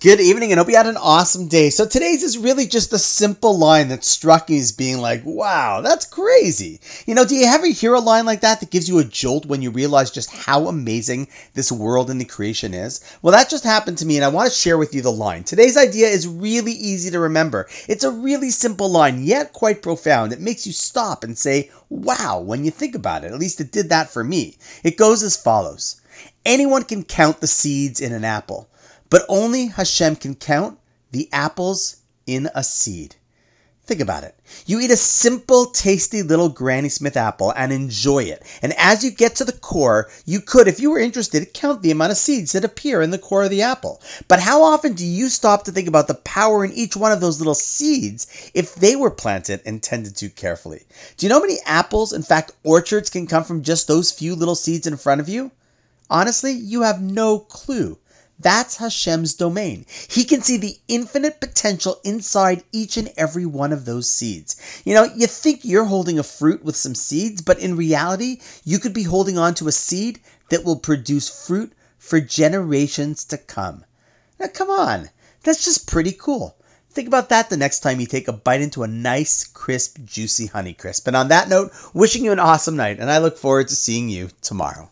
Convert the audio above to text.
Good evening and hope you had an awesome day. So today's is really just a simple line that struck me as being like, wow, that's crazy. You know, do you ever hear a line like that that gives you a jolt when you realize just how amazing this world and the creation is? Well, that just happened to me and I want to share with you the line. Today's idea is really easy to remember. It's a really simple line, yet quite profound. It makes you stop and say, wow, when you think about it. At least it did that for me. It goes as follows. Anyone can count the seeds in an apple but only Hashem can count the apples in a seed. Think about it. You eat a simple, tasty little Granny Smith apple and enjoy it. And as you get to the core, you could, if you were interested, count the amount of seeds that appear in the core of the apple. But how often do you stop to think about the power in each one of those little seeds if they were planted and tended to carefully? Do you know how many apples, in fact, orchards can come from just those few little seeds in front of you? Honestly, you have no clue. That's Hashem's domain. He can see the infinite potential inside each and every one of those seeds. You know, you think you're holding a fruit with some seeds, but in reality, you could be holding on to a seed that will produce fruit for generations to come. Now, come on. That's just pretty cool. Think about that the next time you take a bite into a nice, crisp, juicy Honeycrisp. And on that note, wishing you an awesome night, and I look forward to seeing you tomorrow.